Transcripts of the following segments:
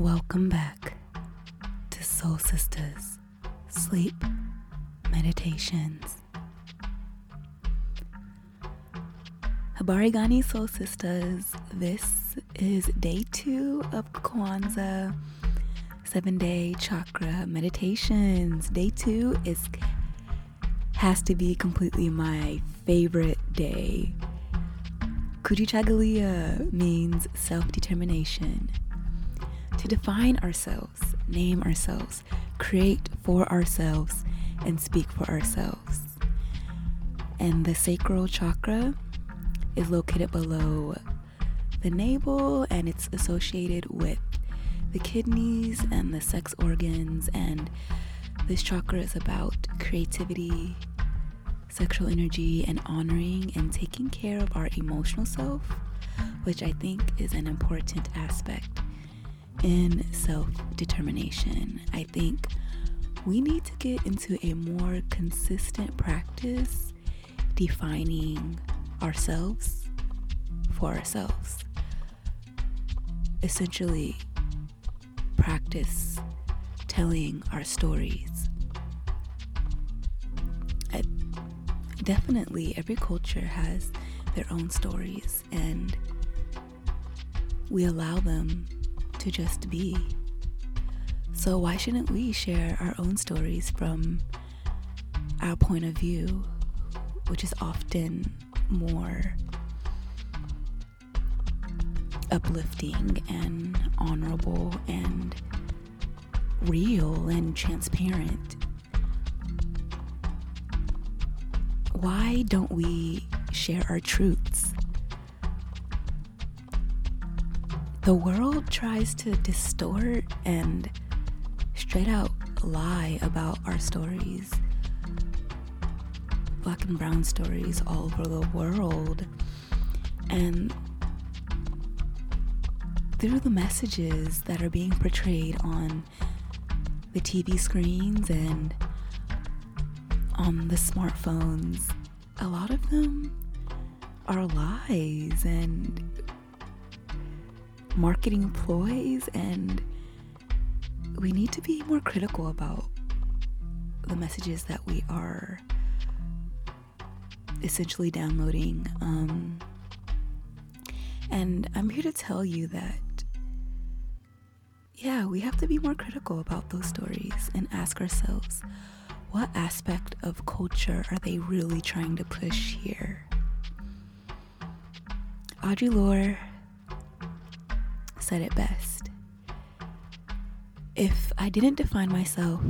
Welcome back to Soul Sistas Sleep Meditations. Habari gani Soul Sisters, this is day two of Kwanzaa seven day chakra meditations. Day two is has to be completely my favorite day. Kujichagulia means self determination. To define ourselves, name ourselves, create for ourselves, and speak for ourselves. And the sacral chakra is located below the navel and it's associated with the kidneys and the sex organs. And this chakra is about creativity, sexual energy, and honoring and taking care of our emotional self, which I think is an important aspect in self determination. I think we need to get into a more consistent practice defining ourselves for ourselves. Essentially, practice telling our stories. I, definitely, every culture has their own stories, and we allow them to just be. So, why shouldn't we share our own stories from our point of view, which is often more uplifting and honorable and real and transparent? Why don't we share our truths? The world tries to distort and straight out lie about our stories. Black and brown stories all over the world. And through the messages that are being portrayed on the TV screens and on the smartphones, a lot of them are lies and marketing ploys, and we need to be more critical about the messages that we are essentially downloading. Um, and I'm here to tell you that, yeah, we have to be more critical about those stories and ask ourselves what aspect of culture are they really trying to push here? Audre Lorde said it best. If I didn't define myself,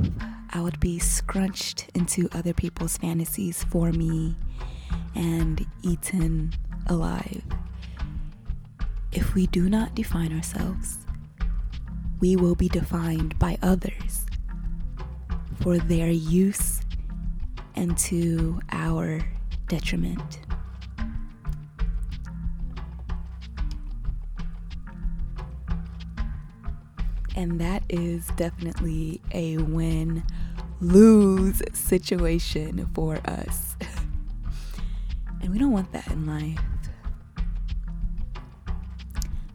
I would be scrunched into other people's fantasies for me and eaten alive. If we do not define ourselves, we will be defined by others for their use and to our detriment. And that is definitely a win lose situation for us. and we don't want that in life.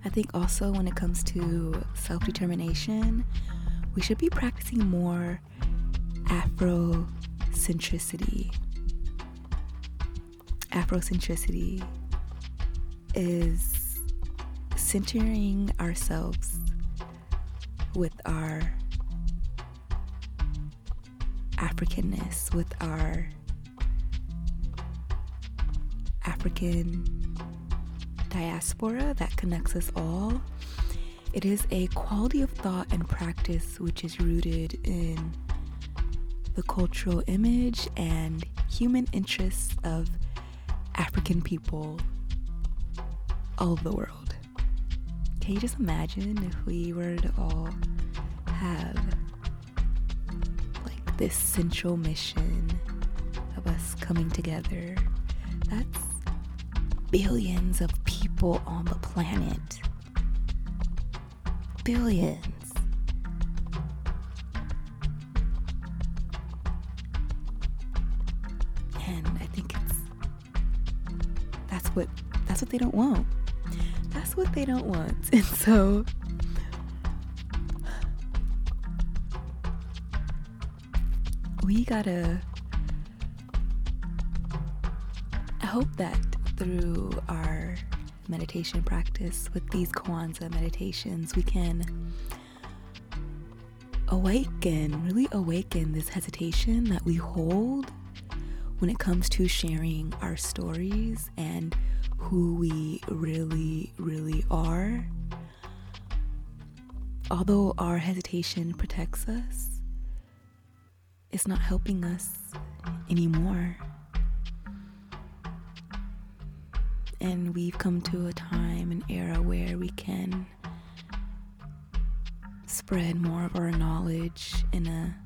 I think also when it comes to self determination, we should be practicing more Afrocentricity. Afrocentricity is centering ourselves with our Africanness, with our African diaspora that connects us all. It is a quality of thought and practice which is rooted in the cultural image and human interests of African people all over the world. Can you just imagine if we were to all have like this central mission of us coming together? That's billions of people on the planet. Billions. And I think it's that's what that's what they don't want that's what they don't want. And so we gotta I hope that through our meditation practice with these Kwanzaa meditations, we can awaken, really awaken this hesitation that we hold when it comes to sharing our stories and who we really, really are. Although our hesitation protects us, it's not helping us anymore. And we've come to a time, an era where we can spread more of our knowledge in a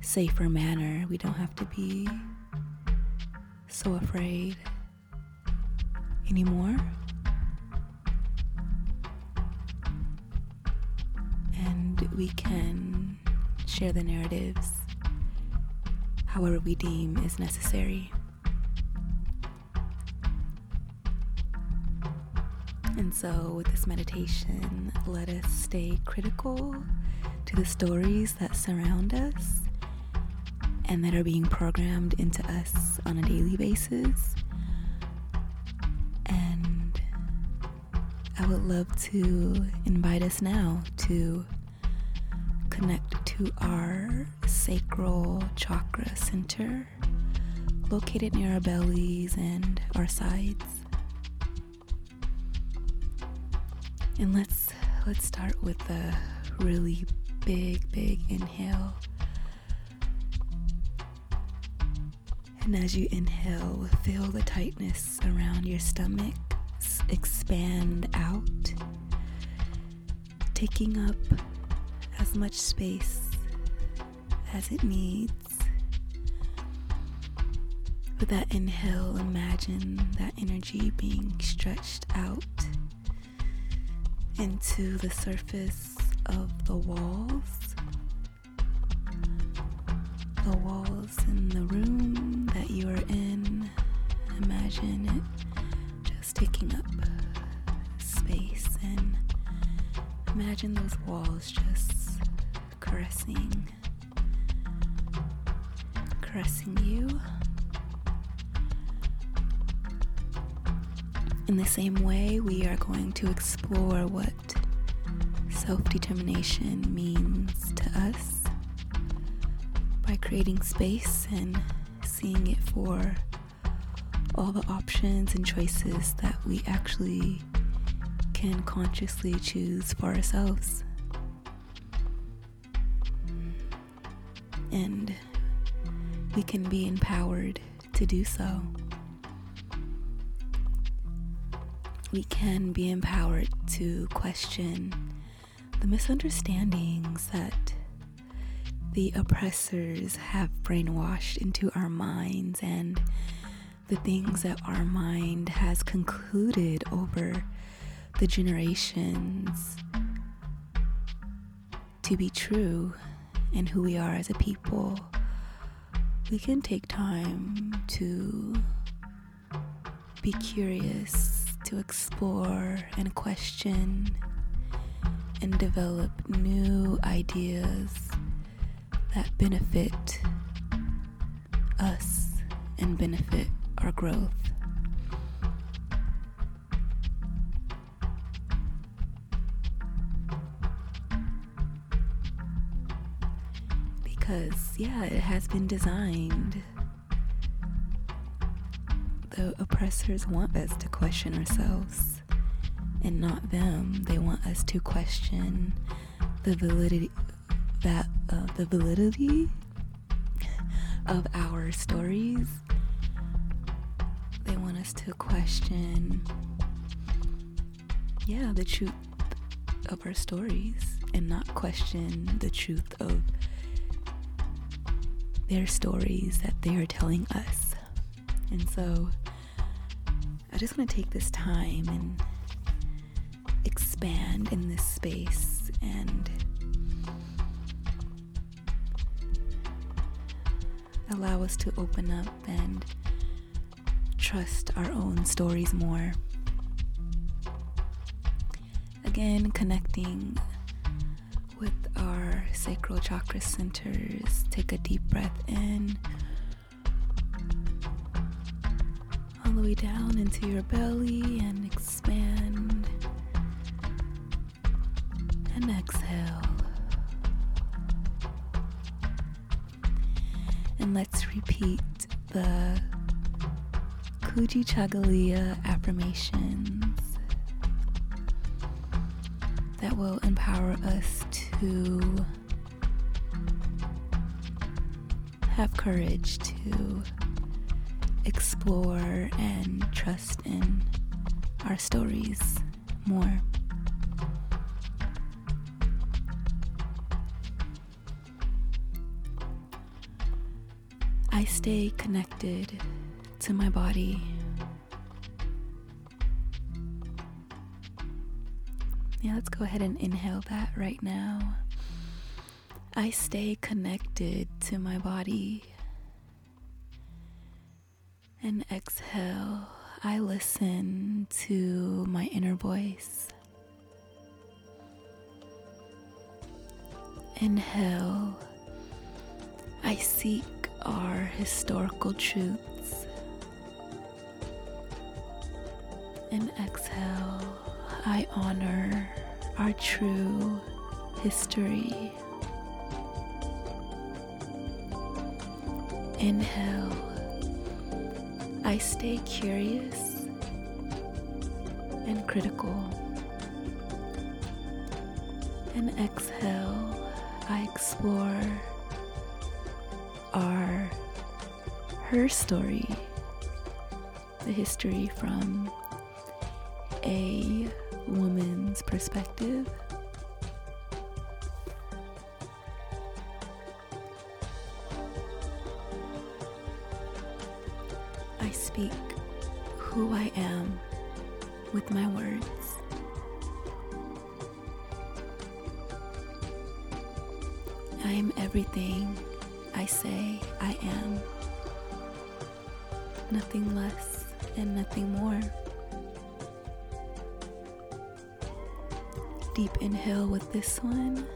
safer manner. We don't have to be so afraid anymore. And we can share the narratives however we deem is necessary. And so, with this meditation, let us stay critical to the stories that surround us and that are being programmed into us on a daily basis. Love to invite us now to connect to our sacral chakra center located near our bellies and our sides. And let's let's start with a really big big inhale. And as you inhale, feel the tightness around your stomach expand out, taking up as much space as it needs. With that inhale, imagine that energy being stretched out into the surface of the walls, the walls in the room that you are in. Imagine it taking up space and imagine those walls just caressing, caressing you. In the same way, we are going to explore what self determination means to us by creating space and seeing it for all the options and choices that we actually can consciously choose for ourselves. And we can be empowered to do so. we can be empowered to question the misunderstandings that the oppressors have brainwashed into our minds and the things that our mind has concluded over the generations to be true and who we are as a people, we can take time to be curious to explore and question and develop new ideas that benefit us and benefit our growth. Because, yeah, it has been designed the oppressors want us to question ourselves and not them. They want us to question the validity that uh, the validity of our stories. Us to question yeah, the truth of our stories and not question the truth of their stories that they are telling us. And so I just want to take this time and expand in this space and allow us to open up and trust our own stories more. Again, connecting with our sacral chakra centers. Take a deep breath in, all the way down into your belly, and expand. And exhale. And let's repeat the Kujichagulia affirmations that will empower us to have courage to explore and trust in our stories more. I stay connected to my body. Yeah, let's go ahead and inhale that right now. I stay connected to my body. And exhale, I listen to my inner voice. Inhale, I seek our historical truths. And exhale, I honor our true history. Inhale, I stay curious and critical. And exhale, I explore our her story, the history from a woman's perspective. I speak who I am with my words. I am everything I say I am. Nothing less and nothing more. Deep inhale with this one.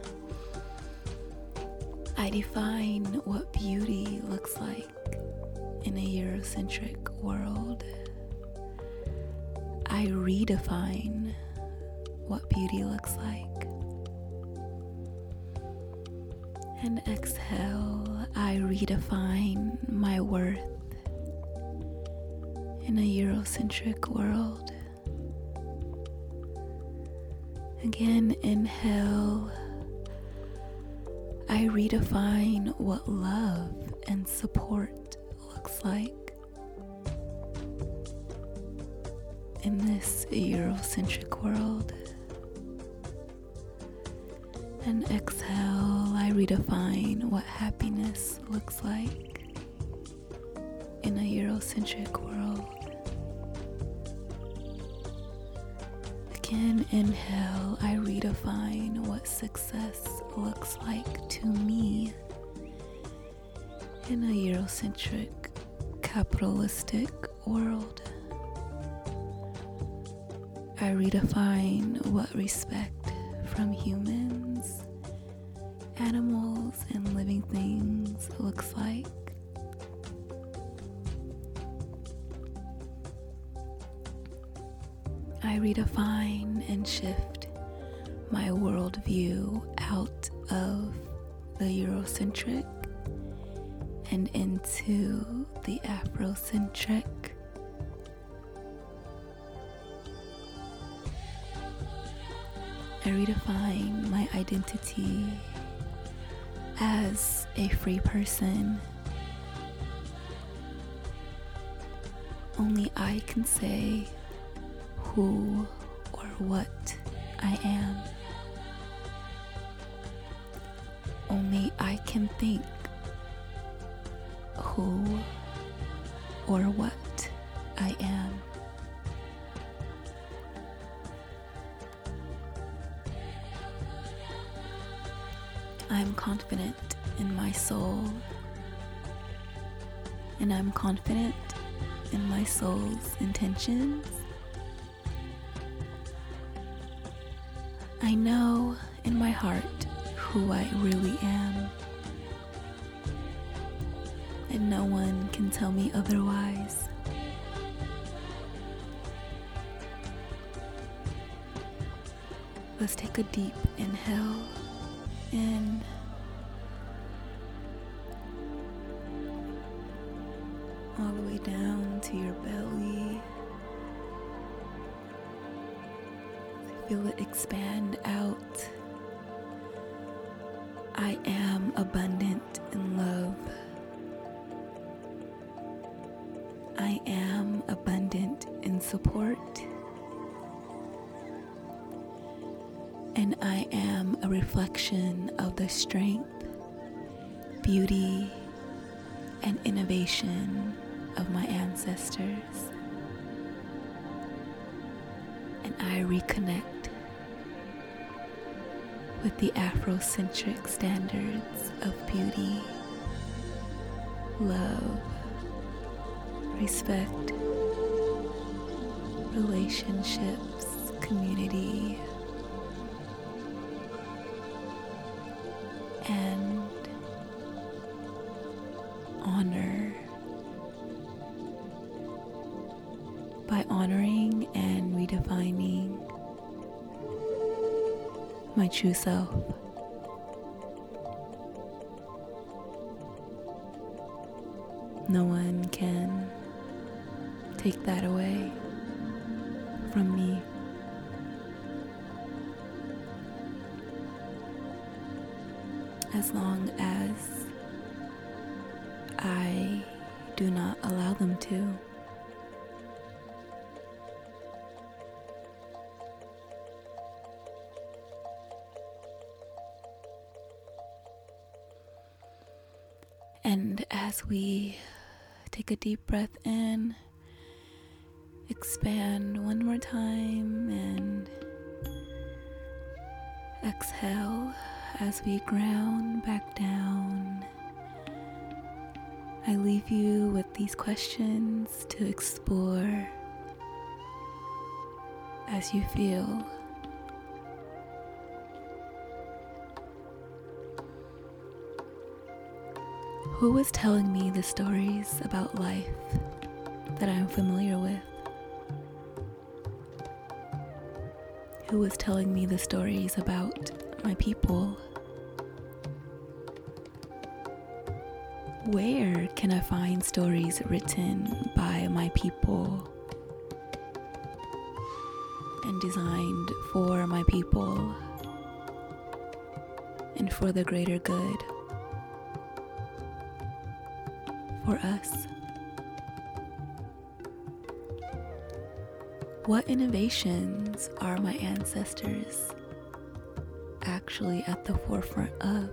I define what beauty looks like in a Eurocentric world. I redefine what beauty looks like. And exhale, I redefine my worth in a Eurocentric world. Again, inhale. I redefine what love and support looks like in this Eurocentric world. And exhale, I redefine what happiness looks like in a Eurocentric world. Again, inhale, I redefine what success looks like to me in a Eurocentric capitalistic world. I redefine what respect from humans, animals, and living things looks like. I redefine and shift my worldview out of the Eurocentric and into the Afrocentric. I redefine my identity as a free person. Only I can say who or what I am. Only I can think who or what I am. I'm confident in my soul, and I'm confident in my soul's intentions. I know in my heart who I really am. And no one can tell me otherwise. Let's take a deep inhale in. All the way down to your belly. Feel it expand out. I am abundant in love. I am abundant in support. And I am a reflection of the strength, beauty, and innovation of my ancestors. And I reconnect with the Afrocentric standards of beauty, love, respect, relationships, community, and honor. By honoring and redefining my true self. No one can take that away from me. As long as I do not allow them to. We take a deep breath in, expand one more time, and exhale as we ground back down. I leave you with these questions to explore as you feel. Who was telling me the stories about life that I'm familiar with? Who was telling me the stories about my people? Where can I find stories written by my people and designed for my people and for the greater good? For us. What innovations are my ancestors actually at the forefront of?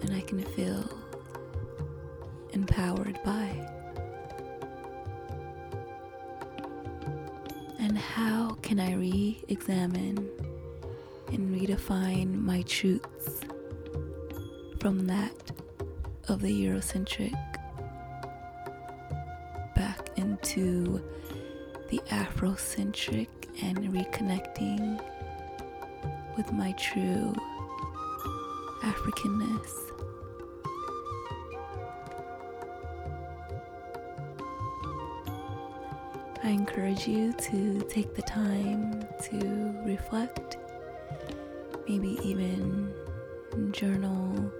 And I can feel empowered by. And how can I re examine and redefine my truths from that of the Eurocentric back into the Afrocentric and reconnecting with my true Africanness. I encourage you to take the time to reflect, maybe even journal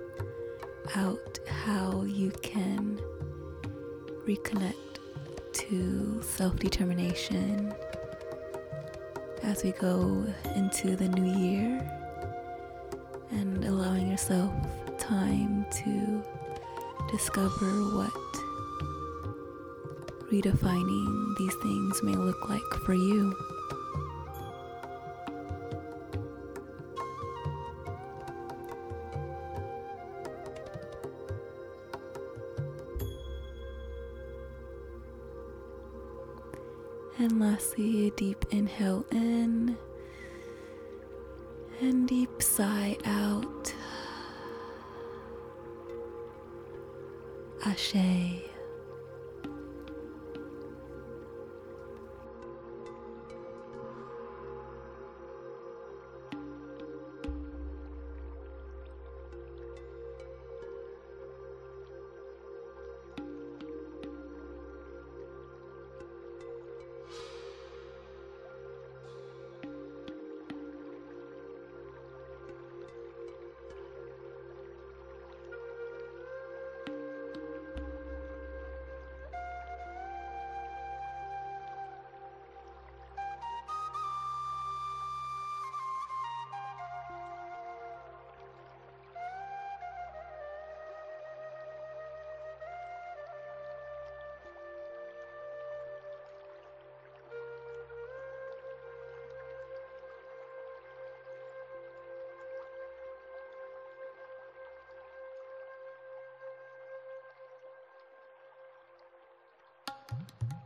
out how you can reconnect to self determination as we go into the new year and allowing yourself time to discover what redefining these things may look like for you. And lastly, a deep inhale in and deep sigh out. Ashe.